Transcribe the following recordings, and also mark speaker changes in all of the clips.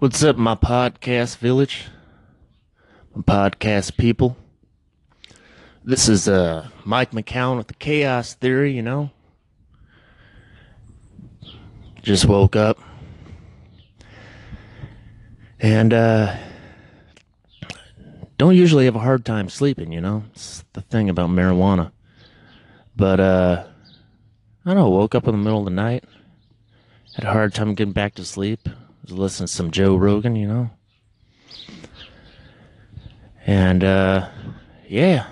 Speaker 1: What's up, my podcast village? My podcast people. This is uh, Mike McCown with the Chaos Theory, you know. Just woke up. And uh, don't usually have a hard time sleeping, you know. It's the thing about marijuana. But uh, I don't know, woke up in the middle of the night. Had a hard time getting back to sleep was listening to some Joe Rogan, you know. And uh, yeah,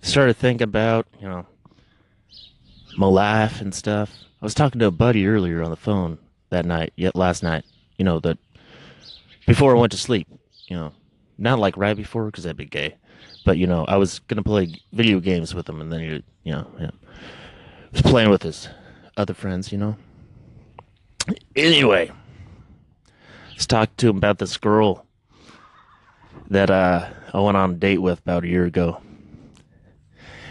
Speaker 1: started thinking about you know my life and stuff. I was talking to a buddy earlier on the phone that night, yet last night. You know that before I went to sleep. You know, not like right before because that'd be gay. But you know, I was gonna play video games with him, and then you you know, yeah, was playing with his other friends. You know. Anyway, was talking to him about this girl that uh, I went on a date with about a year ago.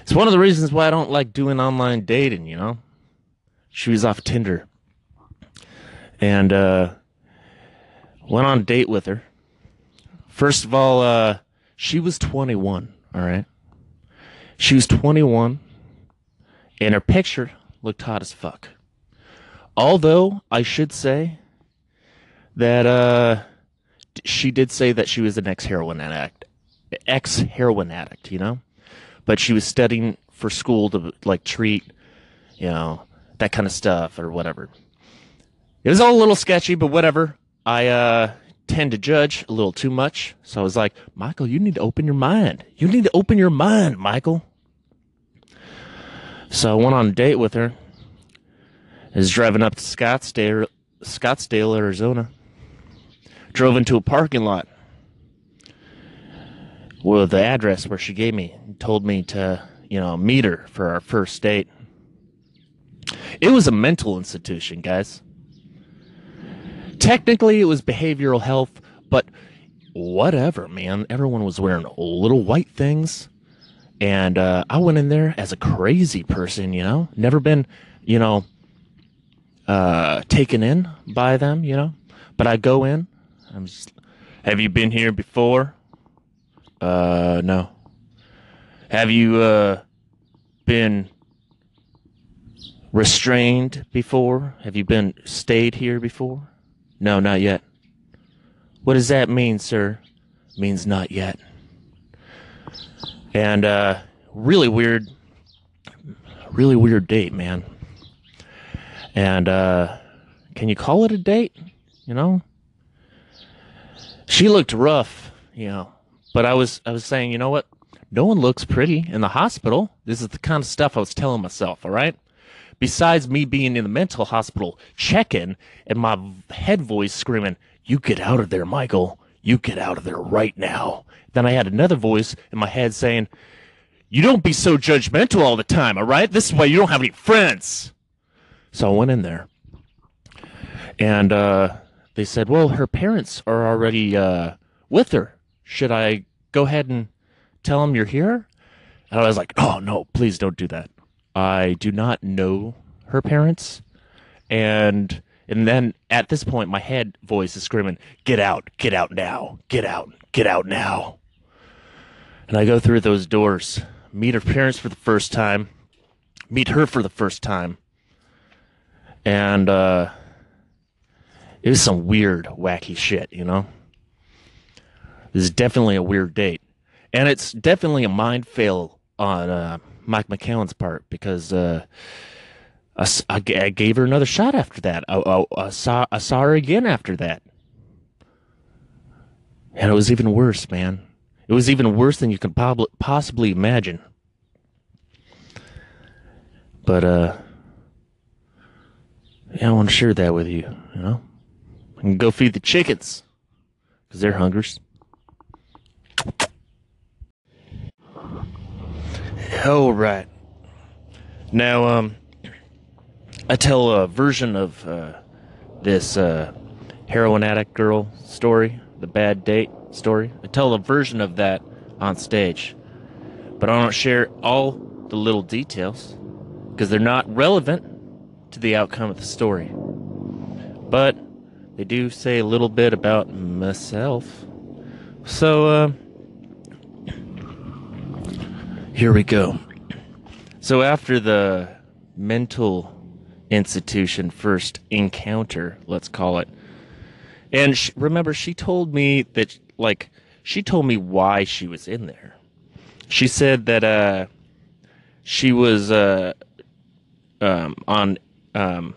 Speaker 1: It's one of the reasons why I don't like doing online dating, you know? She was off Tinder. And uh, went on a date with her. First of all, uh, she was 21, all right? She was 21, and her picture looked hot as fuck. Although, I should say, that uh, she did say that she was an ex heroin addict, ex heroin addict, you know, but she was studying for school to like treat, you know, that kind of stuff or whatever. It was all a little sketchy, but whatever. I uh, tend to judge a little too much, so I was like, Michael, you need to open your mind. You need to open your mind, Michael. So I went on a date with her. I was driving up to Scottsdale, Scottsdale, Arizona drove into a parking lot with the address where she gave me told me to you know meet her for our first date. It was a mental institution guys. Technically it was behavioral health but whatever man. Everyone was wearing little white things. And uh, i went in there as a crazy person you know? Never been you know uh, taken in by them you know? But i go in I'm just. Have you been here before? Uh, no. Have you uh been restrained before? Have you been stayed here before? No, not yet. What does that mean, sir? means not yet. And uh really weird really weird date, man. And uh can you call it a date? You know? She looked rough, you know. But I was I was saying, you know what? No one looks pretty in the hospital. This is the kind of stuff I was telling myself, all right? Besides me being in the mental hospital checking and my head voice screaming, You get out of there, Michael. You get out of there right now. Then I had another voice in my head saying, You don't be so judgmental all the time, all right? This is why you don't have any friends. So I went in there. And uh they said, "Well, her parents are already uh, with her. Should I go ahead and tell them you're here?" And I was like, "Oh no, please don't do that. I do not know her parents." And and then at this point, my head voice is screaming, "Get out! Get out now! Get out! Get out now!" And I go through those doors, meet her parents for the first time, meet her for the first time, and uh, it was some weird, wacky shit, you know? This is definitely a weird date. And it's definitely a mind fail on uh, Mike McCown's part because uh, I, I, gave her another shot after that. I, I, I, saw, I saw her again after that. And it was even worse, man. It was even worse than you could possibly imagine. But, uh, yeah, I want to share that with you, you know? And go feed the chickens because they're hungry. All right. Now, um, I tell a version of uh, this uh, heroin addict girl story, the bad date story. I tell a version of that on stage, but I don't share all the little details because they're not relevant to the outcome of the story. But they do say a little bit about myself. So, uh, here we go. So, after the mental institution first encounter, let's call it, and remember, she told me that, like, she told me why she was in there. She said that, uh, she was, uh, um, on, um,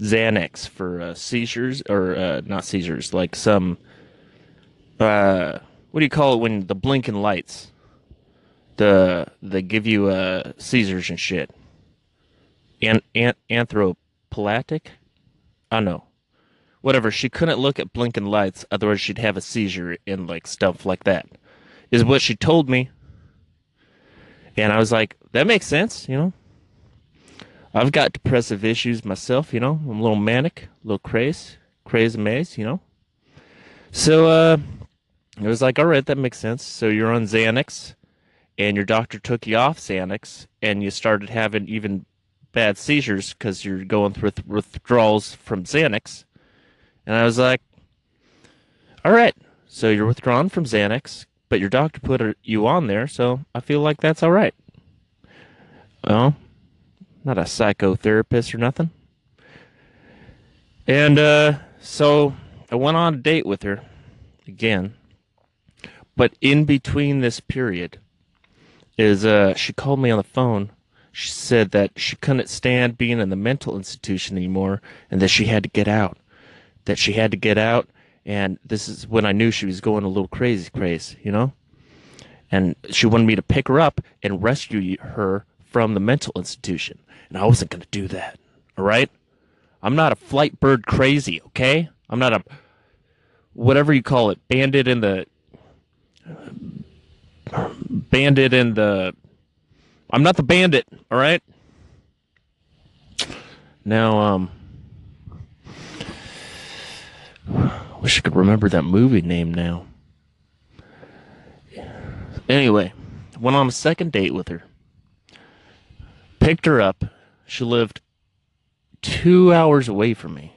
Speaker 1: Xanax for uh, seizures or uh, not seizures, like some uh, what do you call it when the blinking lights? The they give you uh, seizures and shit. An, an anthropolatic? I don't know. Whatever. She couldn't look at blinking lights, otherwise she'd have a seizure and like stuff like that. Is what she told me. And I was like, that makes sense, you know. I've got depressive issues myself, you know. I'm a little manic, a little crazy, crazy maze, you know. So uh, it was like, all right, that makes sense. So you're on Xanax, and your doctor took you off Xanax, and you started having even bad seizures because you're going through withdrawals from Xanax. And I was like, all right, so you're withdrawn from Xanax, but your doctor put you on there, so I feel like that's all right. Well, not a psychotherapist or nothing. And uh, so I went on a date with her again. But in between this period is uh, she called me on the phone. She said that she couldn't stand being in the mental institution anymore and that she had to get out. That she had to get out and this is when I knew she was going a little crazy crazy, you know? And she wanted me to pick her up and rescue her from the mental institution and I wasn't going to do that. All right? I'm not a flight bird crazy, okay? I'm not a whatever you call it, bandit in the bandit in the I'm not the bandit, all right? Now um wish I could remember that movie name now. Anyway, went on a second date with her. Picked her up she lived two hours away from me.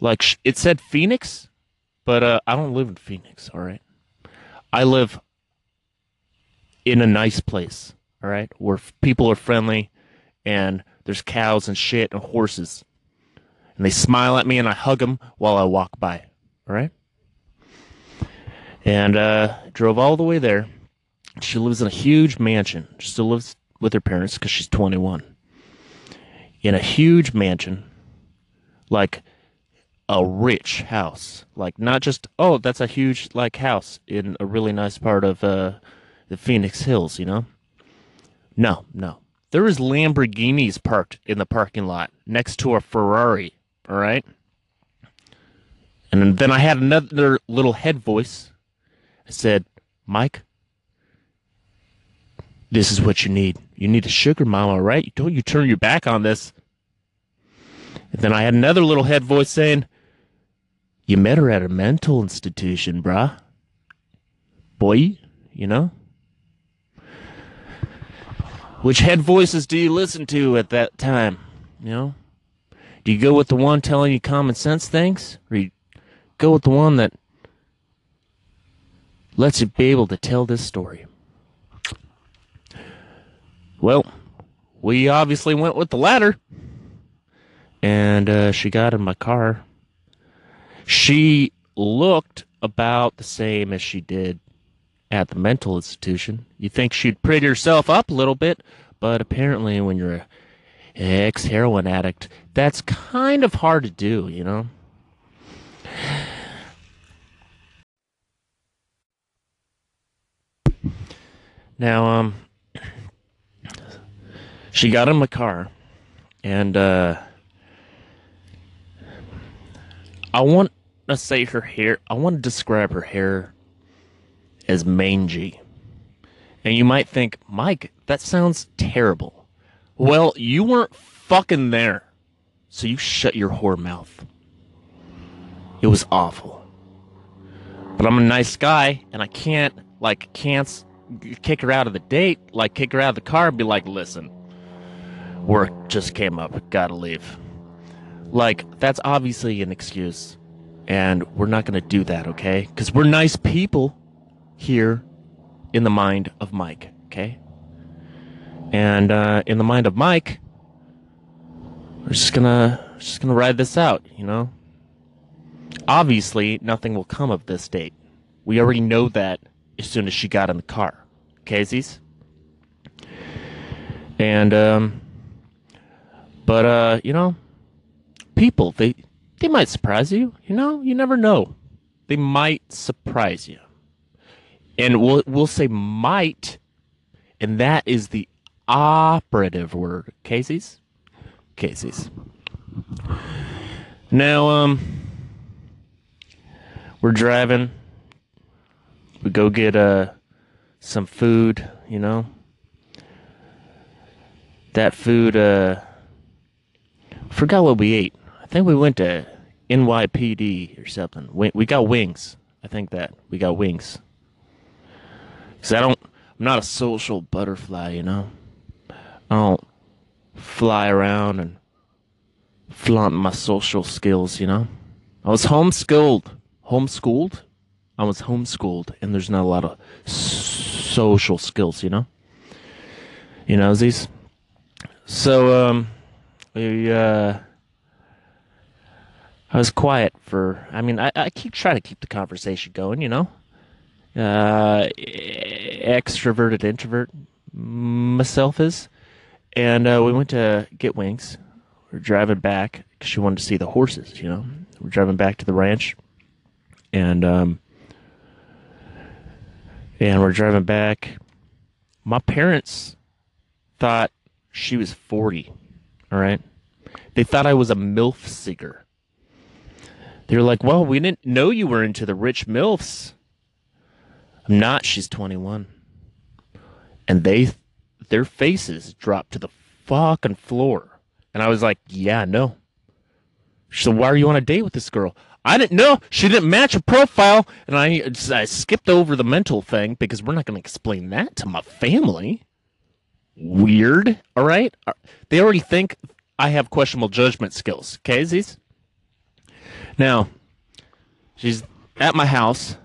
Speaker 1: Like it said Phoenix, but uh, I don't live in Phoenix. All right, I live in a nice place. All right, where people are friendly, and there's cows and shit and horses, and they smile at me, and I hug them while I walk by. All right, and uh, drove all the way there. She lives in a huge mansion. She still lives with her parents because she's 21 in a huge mansion, like a rich house. Like not just oh, that's a huge like house in a really nice part of uh, the Phoenix Hills, you know? No, no. There is Lamborghinis parked in the parking lot next to a Ferrari, all right? And then I had another little head voice. I said, Mike, this is what you need. You need a sugar mama, right? Don't you turn your back on this. And then I had another little head voice saying, You met her at a mental institution, bruh. Boy, you know? Which head voices do you listen to at that time? You know? Do you go with the one telling you common sense things? Or you go with the one that lets you be able to tell this story? Well, we obviously went with the latter. And uh, she got in my car. She looked about the same as she did at the mental institution. You think she'd pretty herself up a little bit, but apparently, when you're an ex heroin addict, that's kind of hard to do, you know? Now, um, she got in my car, and uh, I want to say her hair. I want to describe her hair as mangy, and you might think, Mike, that sounds terrible. Well, you weren't fucking there, so you shut your whore mouth. It was awful. But I'm a nice guy, and I can't like can't kick her out of the date, like kick her out of the car and be like, listen, work just came up, gotta leave. Like, that's obviously an excuse. And we're not to do that, okay? Because we're nice people here in the mind of Mike, okay? And uh, in the mind of Mike, we're just gonna just gonna ride this out, you know. Obviously, nothing will come of this date. We already know that as soon as she got in the car, Casey's. And um, but uh, you know, people they they might surprise you. You know, you never know. They might surprise you, and we'll we'll say might, and that is the operative word. Casey's, Casey's. Now, um, we're driving. We go get uh some food. You know, that food. Uh, forgot what we ate. I think we went to NYPD or something. We, we got wings. I think that we got wings. Cause I don't. I'm not a social butterfly, you know. I don't fly around and flaunt my social skills, you know. I was homeschooled. Homeschooled? I was homeschooled, and there's not a lot of social skills, you know. You know these. So um, we uh, I was quiet for. I mean, I, I keep trying to keep the conversation going, you know. Uh, extroverted introvert myself is, and uh, we went to get wings. We are driving back because she wanted to see the horses. You know, we're driving back to the ranch, and um, and we're driving back. My parents thought she was forty. All right, they thought I was a milf seeker. They were like, "Well, we didn't know you were into the rich milfs." I'm not. She's 21, and they, their faces dropped to the fucking floor and I was like, yeah, no. She said, why are you on a date with this girl? I didn't know. She didn't match a profile. And I, I skipped over the mental thing because we're not going to explain that to my family. Weird. All right. Uh, they already think I have questionable judgment skills. Okay, Z's? Now, she's at my house.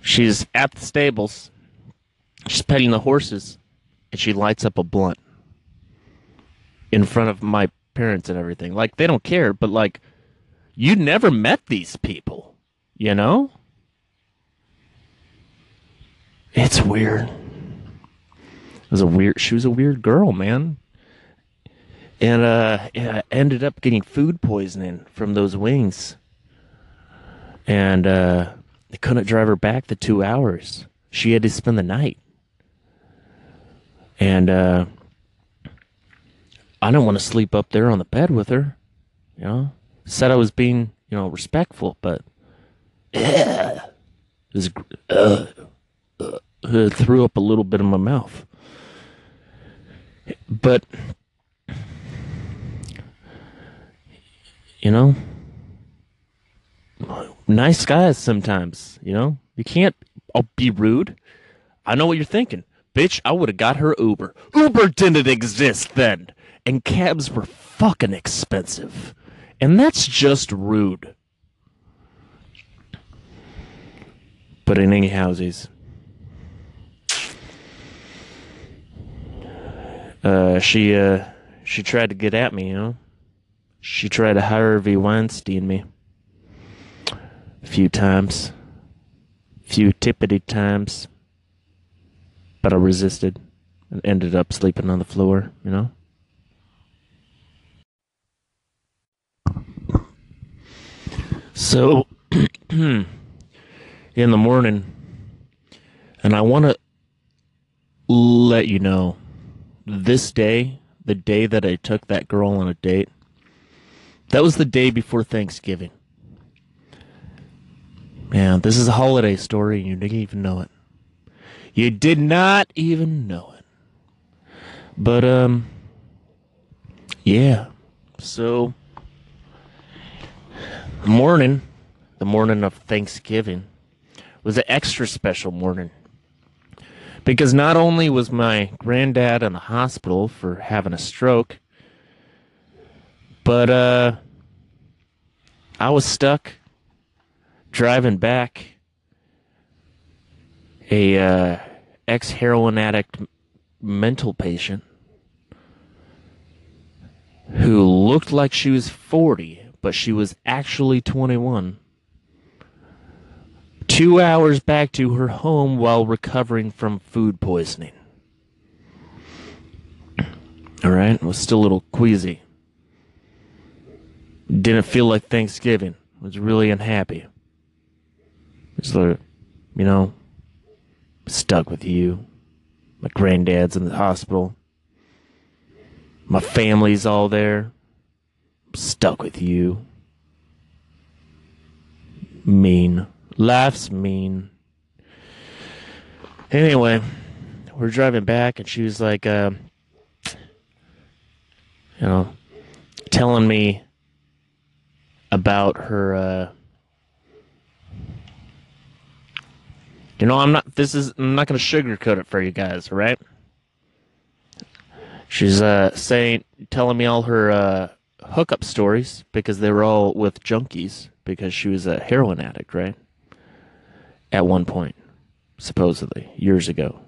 Speaker 1: She's at the stables. She's petting the horses. And she lights up a blunt in front of my parents and everything. Like they don't care, but like you never met these people, you know? It's weird. Was a weird she was a weird girl, man. And uh I ended up getting food poisoning from those wings. And uh they couldn't drive her back the 2 hours. She had to spend the night. And uh I didn't want to sleep up there on the bed with her. You know, said I was being, you know, respectful, but yeah, it was, uh, uh, it threw up a little bit in my mouth. But you know, nice guys sometimes. You know, you can't. I'll be rude. I know what you're thinking, bitch. I would have got her Uber. Uber didn't exist then and cabs were fucking expensive. And that's just rude. But in any houses, uh, she uh, she tried to get at me, you know. She tried to Harvey Weinstein me a few times, a few tippity times, but I resisted and ended up sleeping on the floor, you know. So, in the morning, and I want to let you know this day, the day that I took that girl on a date, that was the day before Thanksgiving. Man, this is a holiday story, and you didn't even know it. You did not even know it. But, um, yeah. So, the morning, the morning of Thanksgiving, was an extra special morning. Because not only was my granddad in the hospital for having a stroke, But uh I was stuck driving back a uh, ex heroin addict mental patient who looked like she was 40, but she was actually 21. Two hours back to her home while recovering from food poisoning. All right, was still a little queasy. Didn't feel like Thanksgiving. Was really unhappy. Was like, you know, stuck with you. My granddad's in the hospital. My family's all there. Stuck with you. Mean. Life's mean. Anyway, we're driving back, and she was like, uh, you know, telling me about her. Uh, you know, I'm not. This is. I'm not going to sugarcoat it for you guys, right? She's uh, saying, telling me all her uh, hookup stories because they were all with junkies because she was a heroin addict, right? At one point, supposedly years ago.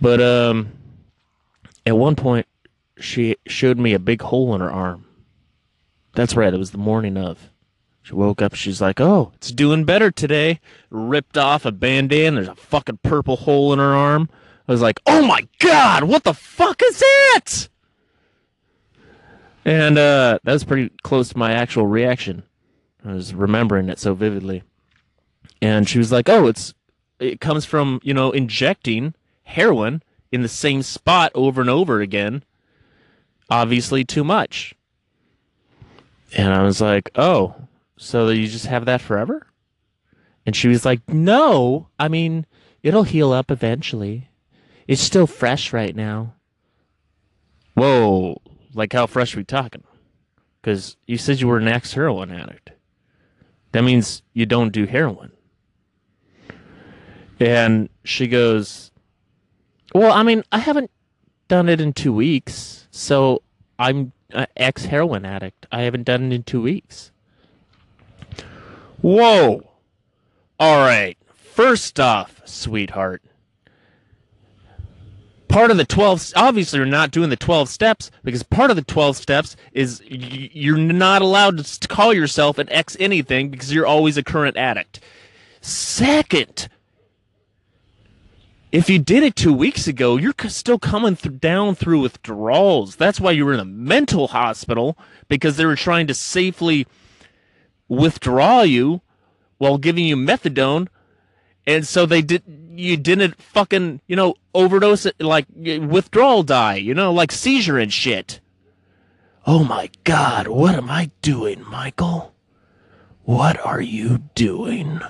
Speaker 1: But um, at one point, she showed me a big hole in her arm. That's right. It was the morning of. She woke up. She's like, "Oh, it's doing better today." Ripped off a band-aid. There's a fucking purple hole in her arm. I was like, "Oh my god, what the fuck is that?" And uh, that was pretty close to my actual reaction. I was remembering it so vividly. And she was like, "Oh, it's it comes from you know injecting heroin in the same spot over and over again. Obviously, too much." And I was like, "Oh, so you just have that forever?" And she was like, "No, I mean, it'll heal up eventually." It's still fresh right now. Whoa, like how fresh we talking? Because you said you were an ex heroin addict. That means you don't do heroin. And she goes, Well, I mean, I haven't done it in two weeks, so I'm an ex heroin addict. I haven't done it in two weeks. Whoa. All right. First off, sweetheart, part of the 12 obviously you're not doing the 12 steps because part of the 12 steps is you're not allowed to call yourself an ex anything because you're always a current addict second if you did it two weeks ago you're still coming th- down through withdrawals. That's why you were in a mental hospital because they were trying to safely withdraw you while giving you methadone. And so they did you didn't fucking you know overdose like withdrawal die you know like seizure and shit. Oh my god what am i doing michael? What are you doing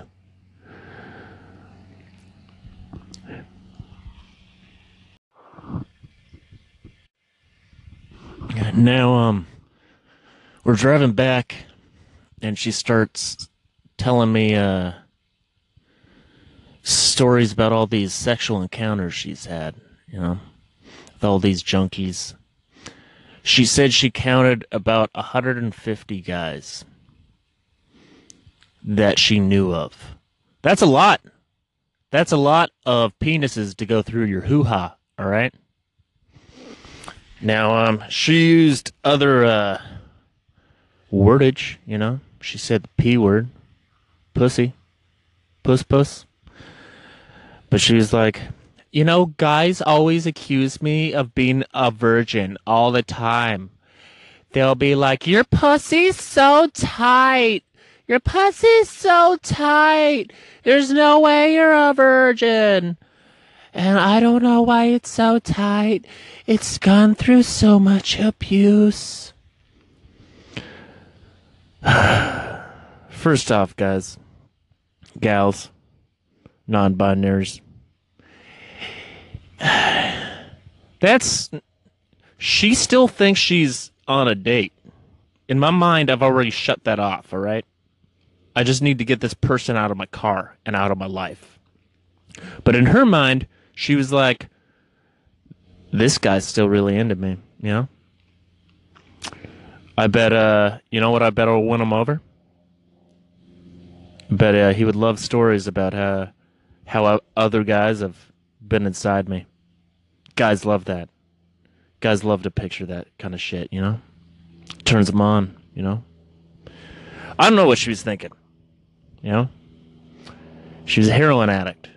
Speaker 1: now um we're driving back and she starts telling me uh stories about all these sexual encounters she's had, you know, with all these junkies. She said she counted about 150 guys that she knew of. That's a lot. That's a lot of penises to go through your hoo ha, all right? Now, um, she used other uh, wordage, you know. She said the P word, pussy, puss puss. But she was like, you know, guys always accuse me of being a virgin all the time. They'll be like, your pussy's so tight. Your pussy's so tight. There's no way you're a virgin. And I don't know why it's so tight. It's gone through so much abuse. First off, guys, gals, non binaries. That's. She still thinks she's on a date. In my mind, I've already shut that off, all right? I just need to get this person out of my car and out of my life. But in her mind, she was like, this guy's still really into me, you know? I bet, uh, you know what I bet I'll win him over? I bet uh, he would love stories about uh, how other guys have been inside me. Guys love that. Guys love to picture that kind of shit, you know? Turns them on, you know? I don't know what she was thinking, you know? She was a heroin addict.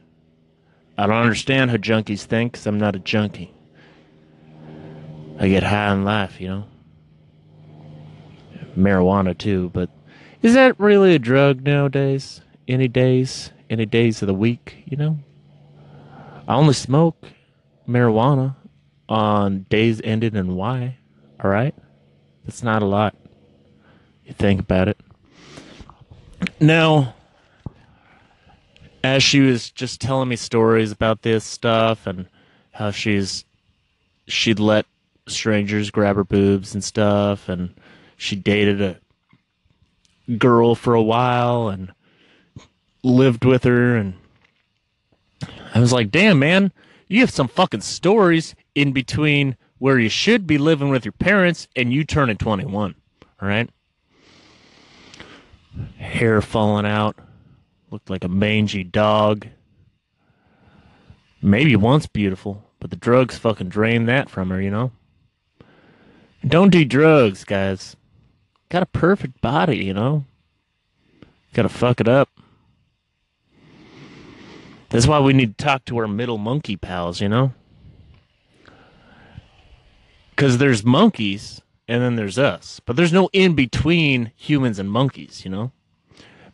Speaker 1: I don't understand how junkies think because I'm not a junkie. I get high and laugh, you know? Marijuana too, but is that really a drug nowadays? Any days? Any days of the week, you know? I only smoke marijuana on days ended in Y, alright? That's not a lot. You think about it. Now, as she was just telling me stories about this stuff and how she's she'd let strangers grab her boobs and stuff and she dated a girl for a while and lived with her and I was like, "Damn, man, you have some fucking stories in between where you should be living with your parents and you turning 21." All right? Hair falling out, looked like a mangy dog. Maybe once beautiful, but the drugs fucking drained that from her, you know? Don't do drugs, guys. Got a perfect body, you know? Gotta fuck it up. That's why we need to talk to our middle monkey pals, you know? Because there's monkeys and then there's us. But there's no in between humans and monkeys, you know?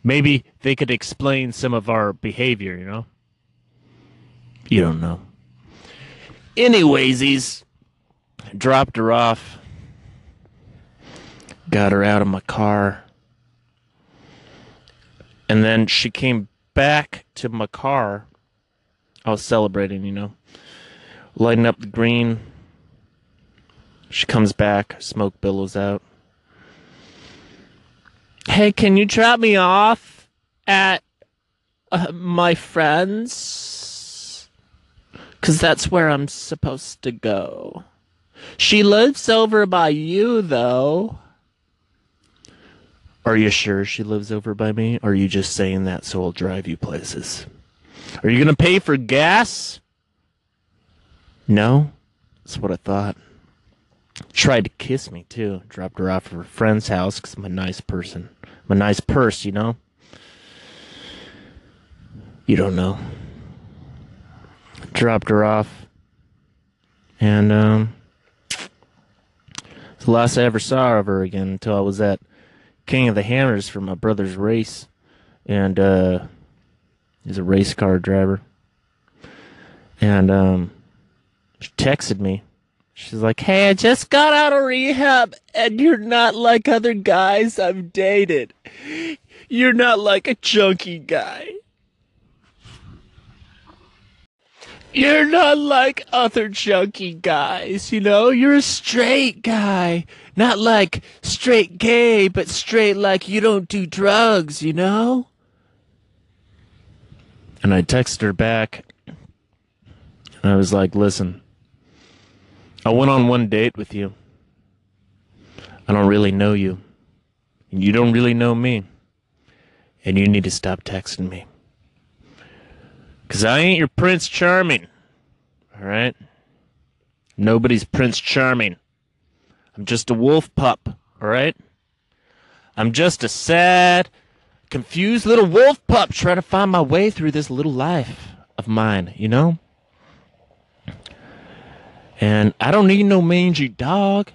Speaker 1: Maybe they could explain some of our behavior, you know? You don't know. Anyways, he's dropped her off, got her out of my car, and then she came back to my car. I was celebrating, you know, lighting up the green. She comes back, smoke billows out. Hey, can you drop me off at uh, my friend's? Because that's where I'm supposed to go. She lives over by you, though. Are you sure she lives over by me? Or are you just saying that so I'll drive you places? Are you going to pay for gas? No? That's what I thought. Tried to kiss me, too. Dropped her off at her friend's house because I'm a nice person. I'm a nice purse, you know? You don't know. Dropped her off. And, um, it's the last I ever saw of her again until I was at King of the Hammers for my brother's race, and uh, he's a race car driver. And um, she texted me. She's like, "Hey, I just got out of rehab, and you're not like other guys I've dated. You're not like a junkie guy." You're not like other junkie guys, you know? You're a straight guy. Not like straight gay, but straight like you don't do drugs, you know? And I texted her back. And I was like, listen, I went on one date with you. I don't really know you. And you don't really know me. And you need to stop texting me. Because I ain't your Prince Charming. All right? Nobody's Prince Charming. I'm just a wolf pup. All right? I'm just a sad, confused little wolf pup trying to find my way through this little life of mine, you know? And I don't need no mangy dog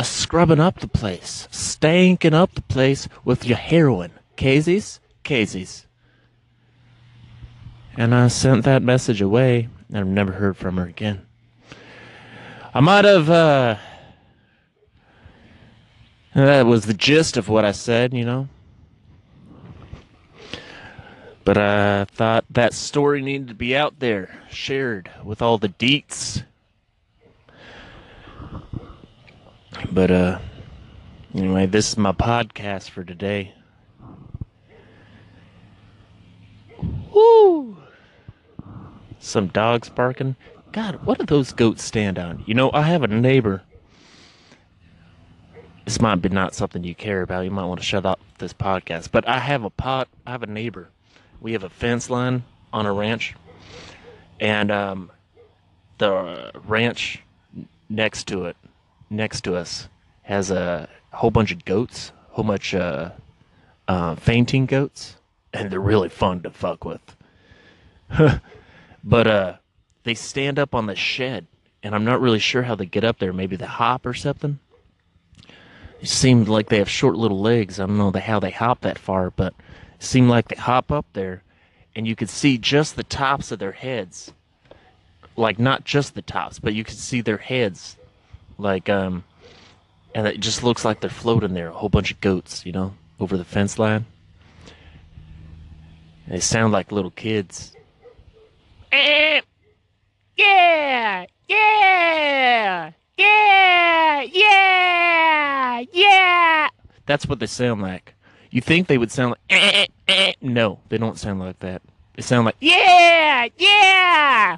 Speaker 1: a scrubbing up the place, stanking up the place with your heroin. Casey's? Casey's. And I sent that message away and I've never heard from her again. I might have, uh, that was the gist of what I said, you know. But I thought that story needed to be out there, shared with all the deets. But, uh, anyway, this is my podcast for today. Woo! some dogs barking. God, what do those goats stand on? You know, I have a neighbor. this might be not something you care about. You might want to shut up this podcast. But I have a pot. I have a neighbor. We have a fence line on a ranch, and um, the ranch next to it, next to us, has a whole bunch of goats, whole bunch uh, uh, fainting goats, and they're really fun to fuck with. but uh, they stand up on the shed, and I'm not really sure how they get up there. Maybe they hop or something. It seemed like they have short little legs. I don't know how they hop that far, but it seemed like they hop up there, and you could see just the tops of their heads. Like not just the tops, but you could see their heads, like um, and it just looks like they're floating there. A whole bunch of goats, you know, over the fence line. They sound like little kids. Eh, yeah, yeah, yeah, yeah, yeah. That's what they sound like. You think they would sound like eh, eh. no, they don't sound like that. They sound like yeah, yeah.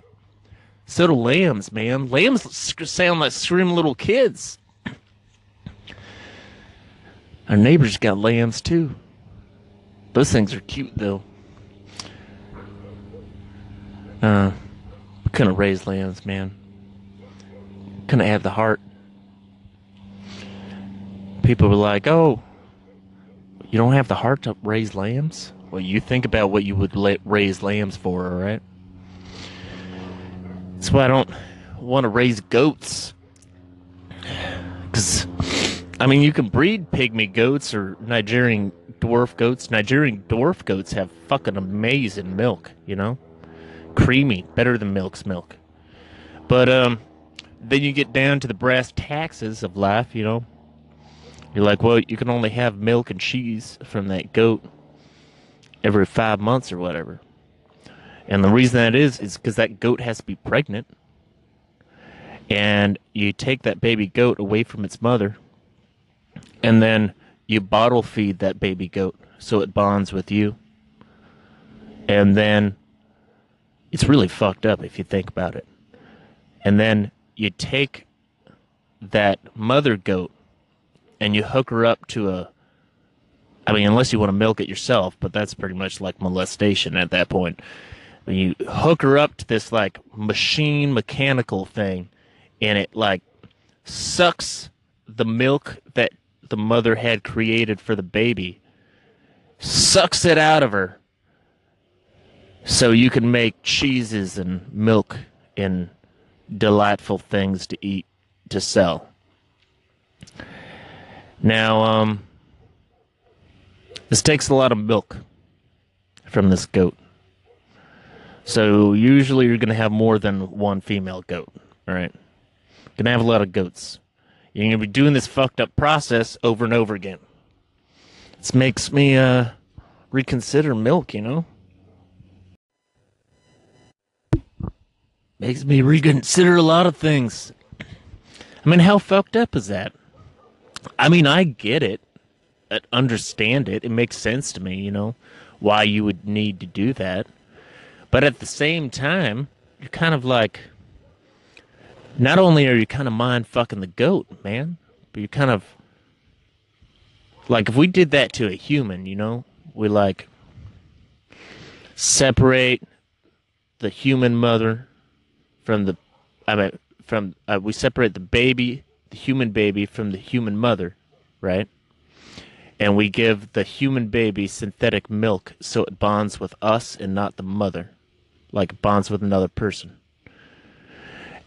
Speaker 1: So do lambs, man. Lambs sound like screaming little kids. Our neighbors got lambs too. Those things are cute though. Uh, couldn't raise lambs, man. Couldn't have the heart. People were like, "Oh, you don't have the heart to raise lambs." Well, you think about what you would let raise lambs for, all right? Why I don't want to raise goats. Because, I mean, you can breed pygmy goats or Nigerian dwarf goats. Nigerian dwarf goats have fucking amazing milk, you know? creamy, better than milk's milk. But um, then you get down to the brass taxes of life, you know. You're like, well, you can only have milk and cheese from that goat every five months or whatever. And the reason that is, is because that goat has to be pregnant. And you take that baby goat away from its mother, and then you bottle feed that baby goat so it bonds with you. And then it's really fucked up if you think about it. And then you take that mother goat and you hook her up to a I mean, unless you want to milk it yourself, but that's pretty much like molestation at that point. You hook her up to this like machine mechanical thing, and it like sucks the milk that the mother had created for the baby, sucks it out of her, so you can make cheeses and milk and delightful things to eat to sell. Now, um, this takes a lot of milk from this goat. So usually you're going to have more than one female goat, right? Going to have a lot of goats. You're going to be doing this fucked up process over and over again. This makes me uh reconsider milk, you know? Makes me reconsider a lot of things. I mean, how fucked up is that? I mean, I get it. I understand it. It makes sense to me, you know, why you would need to do that. But at the same time, you're kind of like, not only are you kind of mind fucking the goat, man, but you're kind of like, if we did that to a human, you know, we like separate the human mother from the I mean from uh, we separate the baby, the human baby from the human mother, right? And we give the human baby synthetic milk so it bonds with us and not the mother, like bonds with another person.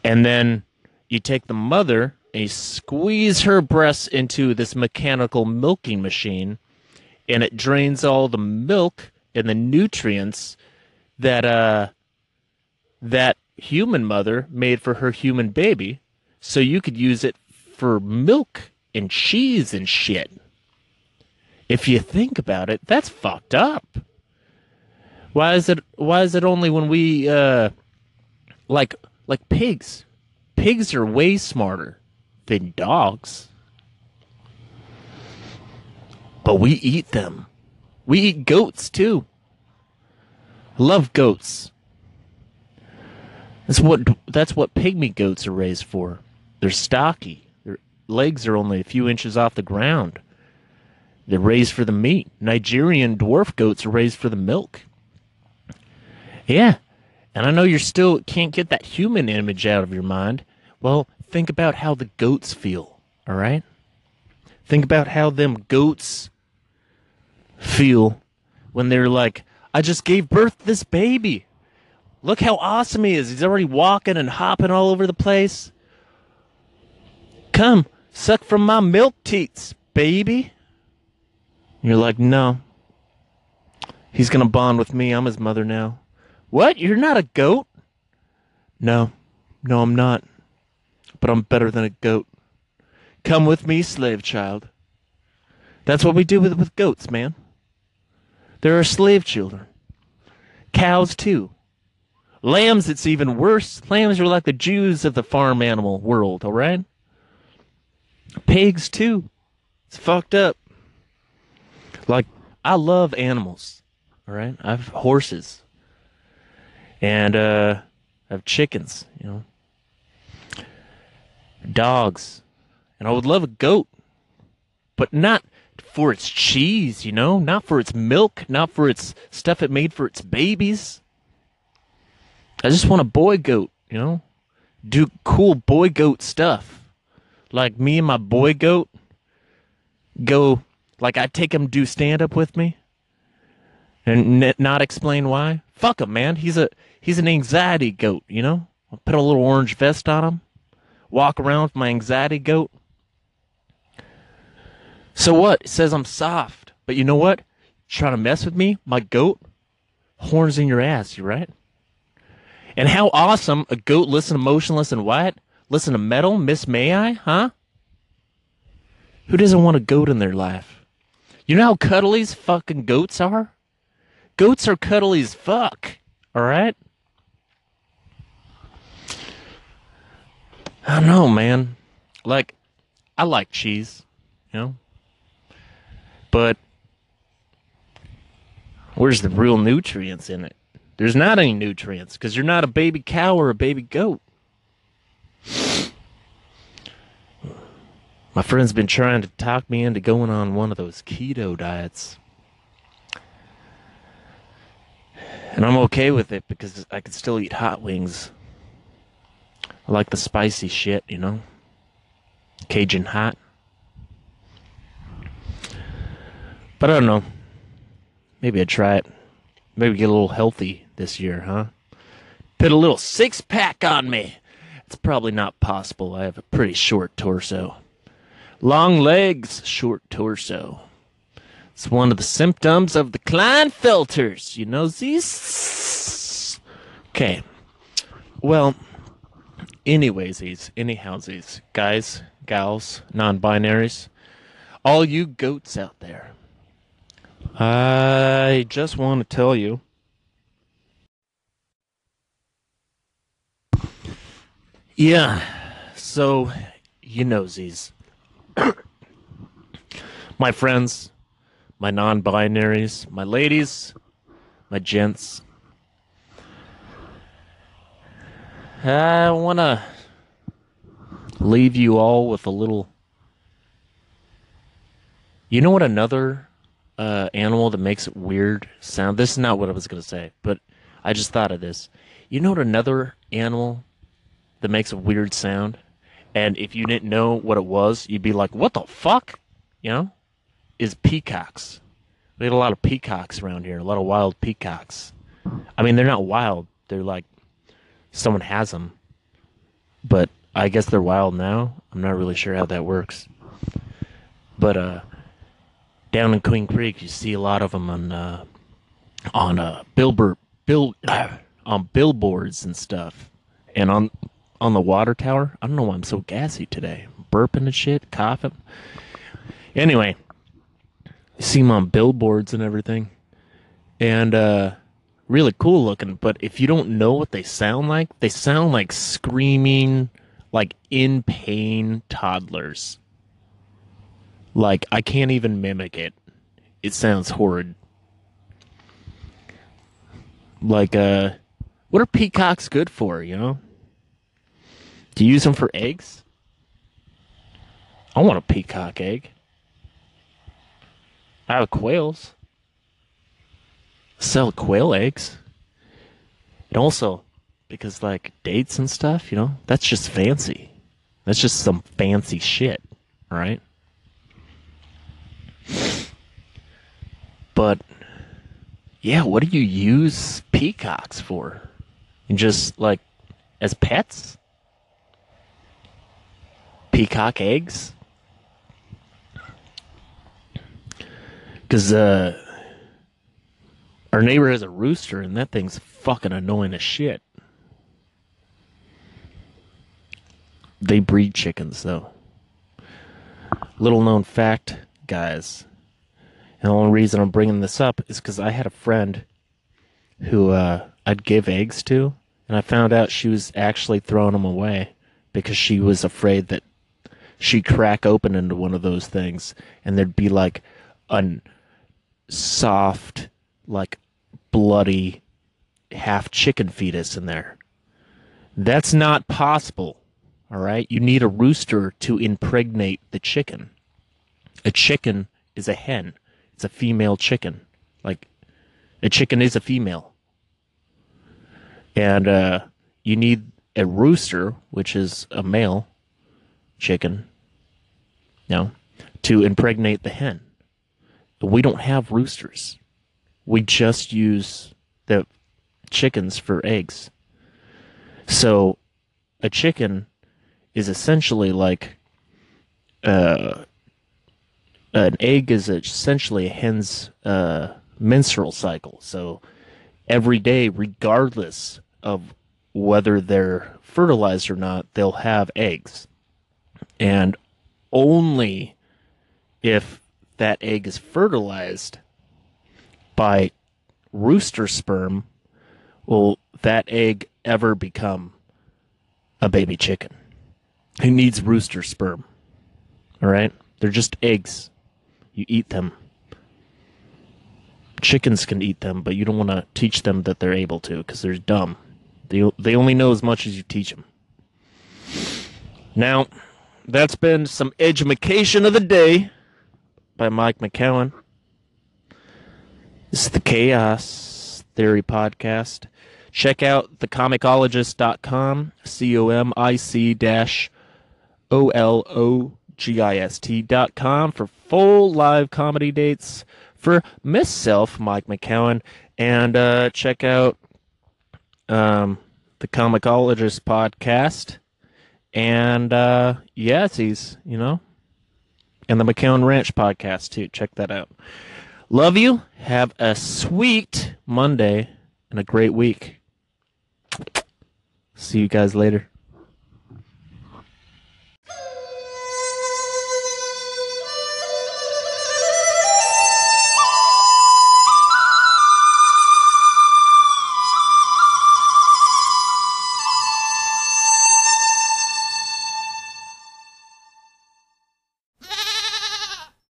Speaker 1: And then you take the mother and you squeeze her breasts into this mechanical milking machine, and it drains all the milk and the nutrients that uh that human mother made for her human baby, so you could use it for milk and cheese and shit. If you think about it, that's fucked up. Why is it why is it only when we uh like like pigs? Pigs are way smarter than dogs. But we eat them. We eat goats too. Love goats. That's what that's what pygmy goats are raised for. They're stocky. They're legs are only a few inches off the ground. They're raised for the meat. Nigerian dwarf goats are raised for the milk. Yeah. And I know you still can't get that human image out of your mind. Well, think about how the goats feel, all right? Think about how them goats feel when they're like, I just gave birth to this baby. Look how awesome he is. He's already walking and hopping all over the place. Come, suck from my milk teats, baby. You're like, no. He's going to bond with me. I'm his mother now. What? You're not a goat? No. No, I'm not. But I'm better than a goat. Come with me, slave child. That's what we do with, with goats, man. There are slave children. Cows, too. Lambs, it's even worse. Lambs are like the Jews of the farm animal world, all right? Pigs, too. It's fucked up. Like, I love animals, all right? I have horses. And, uh, have chickens, you know? Dogs. And I would love a goat. But not for its cheese, you know? Not for its milk, not for its stuff it made for its babies. I just want a boy goat, you know? Do cool boy goat stuff. Like me and my boy goat go, like I take him do stand up with me and not explain why. Fuck him, man. He's a he's an anxiety goat, you know? I'll put a little orange vest on him, walk around with my anxiety goat. So what? It says I'm soft. But you know what? Trying to mess with me? My goat? Horns in your ass, you right? And how awesome a goat listen to Motionless In White? Listen to metal, Miss May I, huh? Who doesn't want a goat in their life? You know how cuddly fucking goats are? Goats are cuddly as fuck. Alright? I don't know, man. Like, I like cheese, you know? But where's the real nutrients in it? There's not any nutrients because you're not a baby cow or a baby goat. My friend's been trying to talk me into going on one of those keto diets. And I'm okay with it because I can still eat hot wings. I like the spicy shit, you know? Cajun hot. But I don't know. Maybe I'd try it. Maybe get a little healthy this year, huh? Put a little six pack on me. It's probably not possible. I have a pretty short torso. Long legs, short torso. It's one of the symptoms of the Klinefelter's. You know these? Okay. Well, anyways, these, anyhowsies, guys, gals, non binaries, all you goats out there. I just want to tell you. Yeah, so you know my friends, my non binaries, my ladies, my gents. I want to leave you all with a little. You know what another uh, animal that makes a weird sound? This is not what I was going to say, but I just thought of this. You know what another animal that makes a weird sound? And if you didn't know what it was, you'd be like, what the fuck? You know? Is peacocks. We have a lot of peacocks around here, a lot of wild peacocks. I mean, they're not wild. They're like someone has them. But I guess they're wild now. I'm not really sure how that works. But uh down in Queen Creek, you see a lot of them on uh on uh billboard bill on billboards and stuff. And on on the water tower. I don't know why I'm so gassy today. Burping and shit, coughing. Anyway, you see them on billboards and everything. And uh really cool looking, but if you don't know what they sound like, they sound like screaming, like in pain toddlers. Like I can't even mimic it. It sounds horrid. Like uh what are peacocks good for, you know? Do you use them for eggs? I want a peacock egg. I have quails. Sell quail eggs. And also, because like dates and stuff, you know, that's just fancy. That's just some fancy shit, right? But yeah, what do you use peacocks for? And just like as pets? Peacock eggs? Because uh, our neighbor has a rooster, and that thing's fucking annoying as shit. They breed chickens, though. Little known fact, guys. And the only reason I'm bringing this up is because I had a friend who uh, I'd give eggs to, and I found out she was actually throwing them away because she was afraid that she'd crack open into one of those things and there'd be like a soft, like bloody half chicken fetus in there. That's not possible. All right. You need a rooster to impregnate the chicken. A chicken is a hen. It's a female chicken. Like a chicken is a female. And uh, you need a rooster, which is a male chicken, no, to impregnate the hen. We don't have roosters. We just use the chickens for eggs. So a chicken is essentially like uh, an egg is essentially a hen's uh, menstrual cycle. So every day, regardless of whether they're fertilized or not, they'll have eggs. And only if that egg is fertilized by rooster sperm will that egg ever become a baby chicken. It needs rooster sperm. All right? They're just eggs. You eat them. Chickens can eat them, but you don't want to teach them that they're able to because they're dumb. They, they only know as much as you teach them. Now, that's been some education of the day by Mike McCowan. This is the Chaos Theory Podcast. Check out thecomicologist.com, C O M I C dash O L O G I S T.com for full live comedy dates for myself, Mike McCowan. And uh, check out um, the Comicologist podcast and uh, yes, he's, you know, and the McCown Ranch podcast too. Check that out. Love you. Have a sweet Monday and a great week. See you guys later.